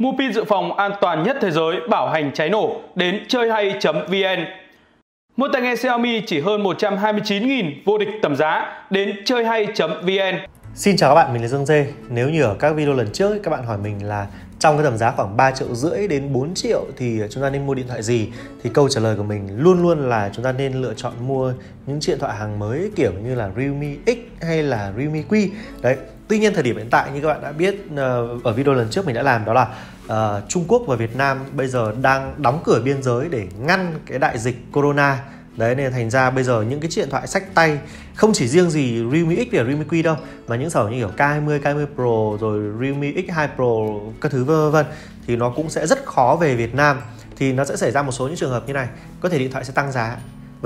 Mua pin dự phòng an toàn nhất thế giới bảo hành cháy nổ đến chơi hay.vn. Mua tai nghe Xiaomi chỉ hơn 129.000 vô địch tầm giá đến chơi hay.vn. Xin chào các bạn, mình là Dương Dê. Nếu như ở các video lần trước các bạn hỏi mình là trong cái tầm giá khoảng 3 triệu rưỡi đến 4 triệu thì chúng ta nên mua điện thoại gì thì câu trả lời của mình luôn luôn là chúng ta nên lựa chọn mua những điện thoại hàng mới kiểu như là Realme X hay là Realme Q. Đấy, Tuy nhiên thời điểm hiện tại như các bạn đã biết ờ, ở video lần trước mình đã làm đó là uh, Trung Quốc và Việt Nam bây giờ đang đóng cửa biên giới để ngăn cái đại dịch corona. Đấy nên thành ra bây giờ những cái chiếc điện thoại sách tay không chỉ riêng gì Realme X và Realme Q đâu mà những sản phẩm như kiểu K20, K20 Pro rồi Realme X2 Pro các thứ vân vân thì nó cũng sẽ rất khó về Việt Nam. Thì nó sẽ xảy ra một số những trường hợp như này có thể điện thoại sẽ tăng giá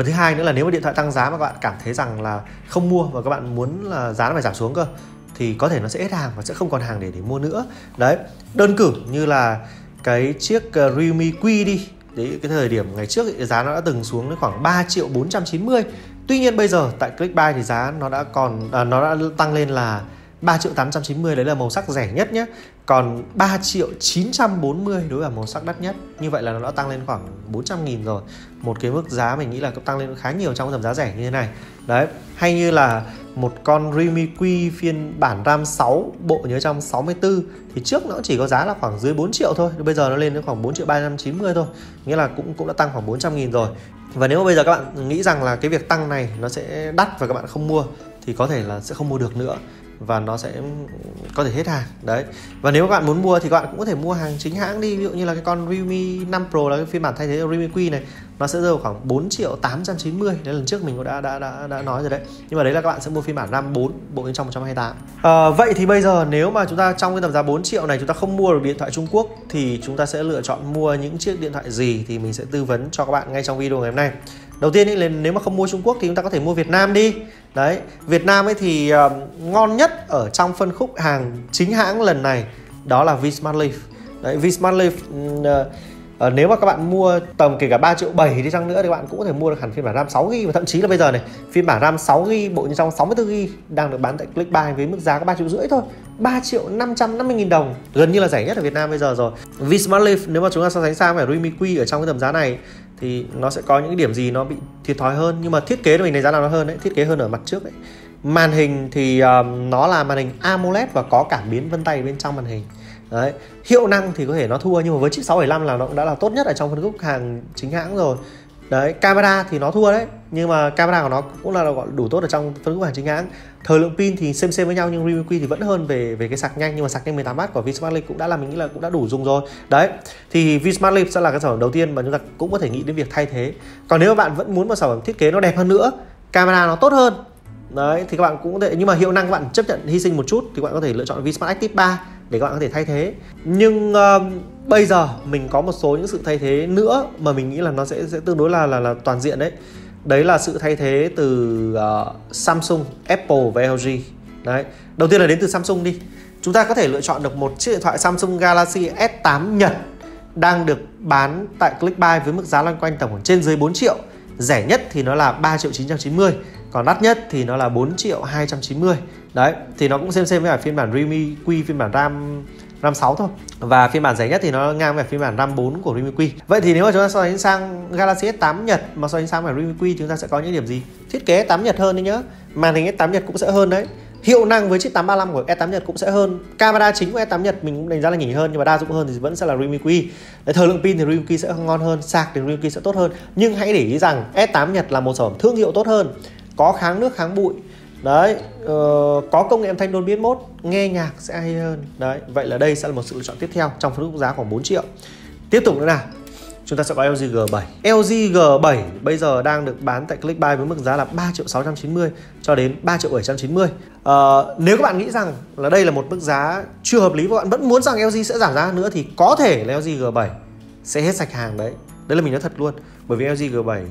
và thứ hai nữa là nếu mà điện thoại tăng giá mà các bạn cảm thấy rằng là không mua và các bạn muốn là giá nó phải giảm xuống cơ thì có thể nó sẽ hết hàng và sẽ không còn hàng để để mua nữa. Đấy đơn cử như là cái chiếc ờ, Realme Q đi. Đấy cái thời điểm ngày trước thì giá nó đã từng xuống đến khoảng 3 triệu 490 tuy nhiên bây giờ tại Clickbuy thì giá nó đã còn à, nó đã tăng lên là 3 triệu 890 đấy là màu sắc rẻ nhất nhé còn 3 triệu 940 đối với màu sắc đắt nhất. Như vậy là nó đã tăng lên khoảng 400 nghìn rồi. Một cái mức giá mình nghĩ là cũng tăng lên khá nhiều trong tầm giá rẻ như thế này. Đấy, hay như là một con Realme Q phiên bản RAM 6 bộ nhớ trong 64 thì trước nó chỉ có giá là khoảng dưới 4 triệu thôi. Bây giờ nó lên đến khoảng 4 triệu 390 thôi. Nghĩa là cũng cũng đã tăng khoảng 400 nghìn rồi. Và nếu mà bây giờ các bạn nghĩ rằng là cái việc tăng này nó sẽ đắt và các bạn không mua, thì có thể là sẽ không mua được nữa và nó sẽ có thể hết hàng. Đấy. Và nếu các bạn muốn mua thì các bạn cũng có thể mua hàng chính hãng đi. Ví dụ như là cái con Realme 5 Pro là cái phiên bản thay thế Realme Q này nó sẽ rơi vào khoảng 4 triệu 890 đấy lần trước mình cũng đã đã đã đã nói rồi đấy. Nhưng mà đấy là các bạn sẽ mua phiên bản RAM 4 bộ bên trong 128 à, ờ, vậy thì bây giờ nếu mà chúng ta trong cái tầm giá 4 triệu này chúng ta không mua được điện thoại Trung Quốc thì chúng ta sẽ lựa chọn mua những chiếc điện thoại gì thì mình sẽ tư vấn cho các bạn ngay trong video ngày hôm nay đầu tiên ý, là nếu mà không mua Trung Quốc thì chúng ta có thể mua Việt Nam đi. Đấy Việt Nam ấy thì uh, ngon nhất ở trong phân khúc hàng chính hãng lần này đó là Vsmart Leaf. Đấy Vsmart Leaf uh, uh, nếu mà các bạn mua tầm kể cả 3 triệu 7 đi chăng nữa thì các bạn cũng có thể mua được hẳn phiên bản RAM 6 GB và thậm chí là bây giờ này phiên bản RAM 6 GB bộ như trong 64 GB đang được bán tại Clickbuy với mức giá có 3 triệu rưỡi thôi. 3 triệu 550 nghìn đồng gần như là rẻ nhất ở Việt Nam bây giờ rồi. Vsmart Leaf nếu mà chúng ta so sánh sang với Realme Q ở trong cái tầm giá này thì nó sẽ có những điểm gì nó bị thiệt thòi hơn. Nhưng mà thiết kế mình đánh giá là nó hơn đấy thiết kế hơn ở mặt trước đấy. Màn hình thì um, nó là màn hình AMOLED và có cảm biến vân tay bên trong màn hình. Đấy hiệu năng thì có thể nó thua nhưng mà với chip 675 là nó cũng đã là tốt nhất ở trong phân khúc hàng chính hãng rồi đấy camera thì nó thua đấy nhưng mà camera của nó cũng là gọi đủ tốt ở trong phân khúc hàng chính hãng. Thời lượng pin thì xem xem với nhau nhưng Realme Q thì vẫn hơn về về cái sạc nhanh nhưng mà sạc nhanh 18W của Vsmart Link cũng đã là mình nghĩ là cũng đã đủ dùng rồi. Đấy thì Vsmart Link sẽ là cái sản phẩm đầu tiên mà chúng ta cũng có thể nghĩ đến việc thay thế. Còn nếu mà bạn vẫn muốn một sản phẩm thiết kế nó đẹp hơn nữa camera nó tốt hơn đấy thì các bạn cũng có thể nhưng mà hiệu năng các bạn chấp nhận hy sinh một chút thì các bạn có thể lựa chọn Vsmart Active 3 để các bạn có thể thay thế. Nhưng uh, bây giờ mình có một số những sự thay thế nữa mà mình nghĩ là nó sẽ sẽ tương đối là là, là toàn diện đấy. Đấy là sự thay thế từ uh, Samsung, Apple và LG đấy đầu tiên là đến từ Samsung đi. Chúng ta có thể lựa chọn được một chiếc điện thoại Samsung Galaxy S8 Nhật đang được bán tại Clickbuy với mức giá loanh quanh tầm khoảng trên dưới 4 triệu. Rẻ nhất thì nó là 3 triệu 990 còn đắt nhất thì nó là 4 triệu 290 đấy thì nó cũng xem xem với cả phiên bản Realme Q phiên bản RAM RAM 6 thôi. Và phiên bản rẻ nhất thì nó ngang với phiên bản RAM 4 của Realme Q. Vậy thì nếu mà chúng ta so sánh sang Galaxy S8 Nhật mà so sánh sang với Realme Q chúng ta sẽ có những điểm gì? Thiết kế S8 Nhật hơn đấy nhá. Màn hình S8 Nhật cũng sẽ hơn đấy. Hiệu năng với chiếc 835 của S8 Nhật cũng sẽ hơn. Camera chính của S8 Nhật mình cũng đánh giá là nhỉnh hơn nhưng mà đa dụng hơn thì vẫn sẽ là Realme Q. Đấy, thời lượng pin thì Realme Q sẽ ngon hơn sạc thì Realme Q sẽ tốt hơn. Nhưng hãy để ý rằng S8 Nhật là một sản phẩm thương hiệu tốt hơn có kháng nước kháng bụi đấy uh, có công nghệ âm thanh Dolby Atmos nghe nhạc sẽ hay hơn. Đấy vậy là đây sẽ là một sự lựa chọn tiếp theo trong phân khúc giá khoảng 4 triệu. Tiếp tục nữa nào. Chúng ta sẽ có LG G7 LG G7 bây giờ đang được bán tại Clickbuy với mức giá là 3 triệu 690 cho đến 3 triệu 790 uh, ờ, nếu các bạn nghĩ rằng là đây là một mức giá chưa hợp lý và bạn vẫn muốn rằng LG sẽ giảm giá nữa thì có thể là LG G7 sẽ hết sạch hàng đấy. Đấy là mình nói thật luôn bởi vì LG G7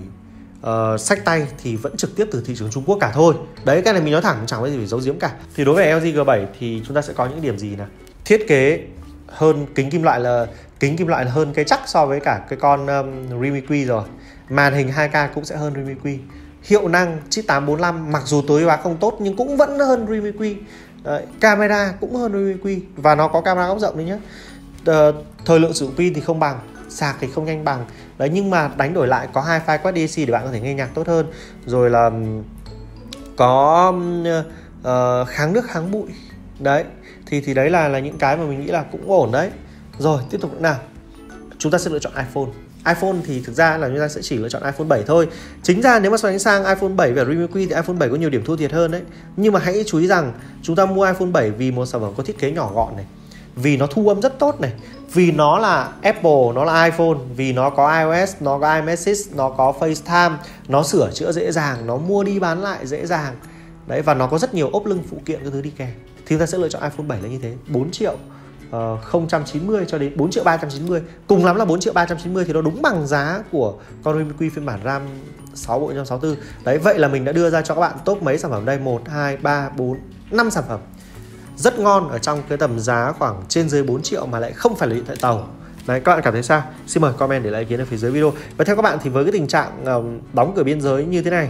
uh, sách tay thì vẫn trực tiếp từ thị trường Trung Quốc cả thôi. Đấy cái này mình nói thẳng chẳng có gì phải giấu giếm cả. Thì đối với LG G7 thì chúng ta sẽ có những điểm gì nào? Thiết kế hơn kính kim loại là kính kim loại là hơn cái chắc so với cả cái con um, Realme Q rồi. Màn hình 2K cũng sẽ hơn Realme Q. Hiệu năng chip 845 mặc dù tối hóa không tốt nhưng cũng vẫn hơn Realme Q. Đấy, camera cũng hơn Realme Q. Và nó có camera góc rộng đấy nhé uh, ờ, thời lượng sử dụng pin thì không bằng sạc thì không nhanh bằng. Đấy nhưng mà đánh đổi lại có hai file quát DC để bạn có thể nghe nhạc tốt hơn. Rồi là có uh, kháng nước kháng bụi. Đấy thì thì đấy là là những cái mà mình nghĩ là cũng ổn đấy. Rồi tiếp tục nào. Chúng ta sẽ lựa chọn iPhone. iPhone thì thực ra là chúng ta sẽ chỉ lựa chọn iPhone 7 thôi. Chính ra nếu mà so sánh sang iPhone 7 và Realme Q thì iPhone 7 có nhiều điểm thua thiệt hơn đấy. Nhưng mà hãy chú ý rằng chúng ta mua iPhone 7 vì một sản phẩm có thiết kế nhỏ gọn này Vì nó thu âm rất tốt này vì nó là Apple, nó là iPhone Vì nó có iOS, nó có iMessage, nó có FaceTime Nó sửa chữa dễ dàng, nó mua đi bán lại dễ dàng. Đấy và nó có rất nhiều ốp lưng phụ kiện các thứ đi kèm Thì chúng ta sẽ lựa chọn iPhone 7 là như thế 4 triệu ờ, uh, 090 cho đến 4 triệu 390 cùng lắm là 4 triệu 390 thì nó đúng bằng giá của con Realme Q phiên bản RAM 6 bộ 164 đấy vậy là mình đã đưa ra cho các bạn top mấy sản phẩm đây? 1 2 3 4 5 sản phẩm rất ngon ở trong cái tầm giá khoảng trên dưới 4 triệu mà lại không phải là điện thoại tàu Đấy, các bạn cảm thấy sao? Xin mời comment để lại ý kiến ở phía dưới video. Và theo các bạn thì với cái tình trạng um, đóng cửa biên giới như thế này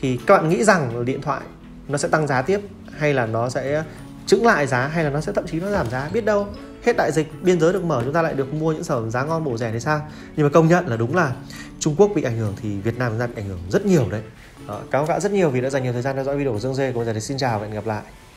thì các bạn nghĩ rằng điện thoại nó sẽ tăng giá tiếp hay là nó sẽ chững lại giá hay là nó sẽ thậm chí nó giảm giá biết đâu hết đại dịch biên giới được mở chúng ta lại được mua những sản phẩm giá ngon bổ rẻ thì sao nhưng mà công nhận là đúng là Trung Quốc bị ảnh hưởng thì Việt Nam chúng ta bị ảnh hưởng rất nhiều đấy Đó, cảm ơn các bạn rất nhiều vì đã dành nhiều thời gian theo dõi video của Dương Dê. Còn bây giờ thì xin chào và hẹn gặp lại.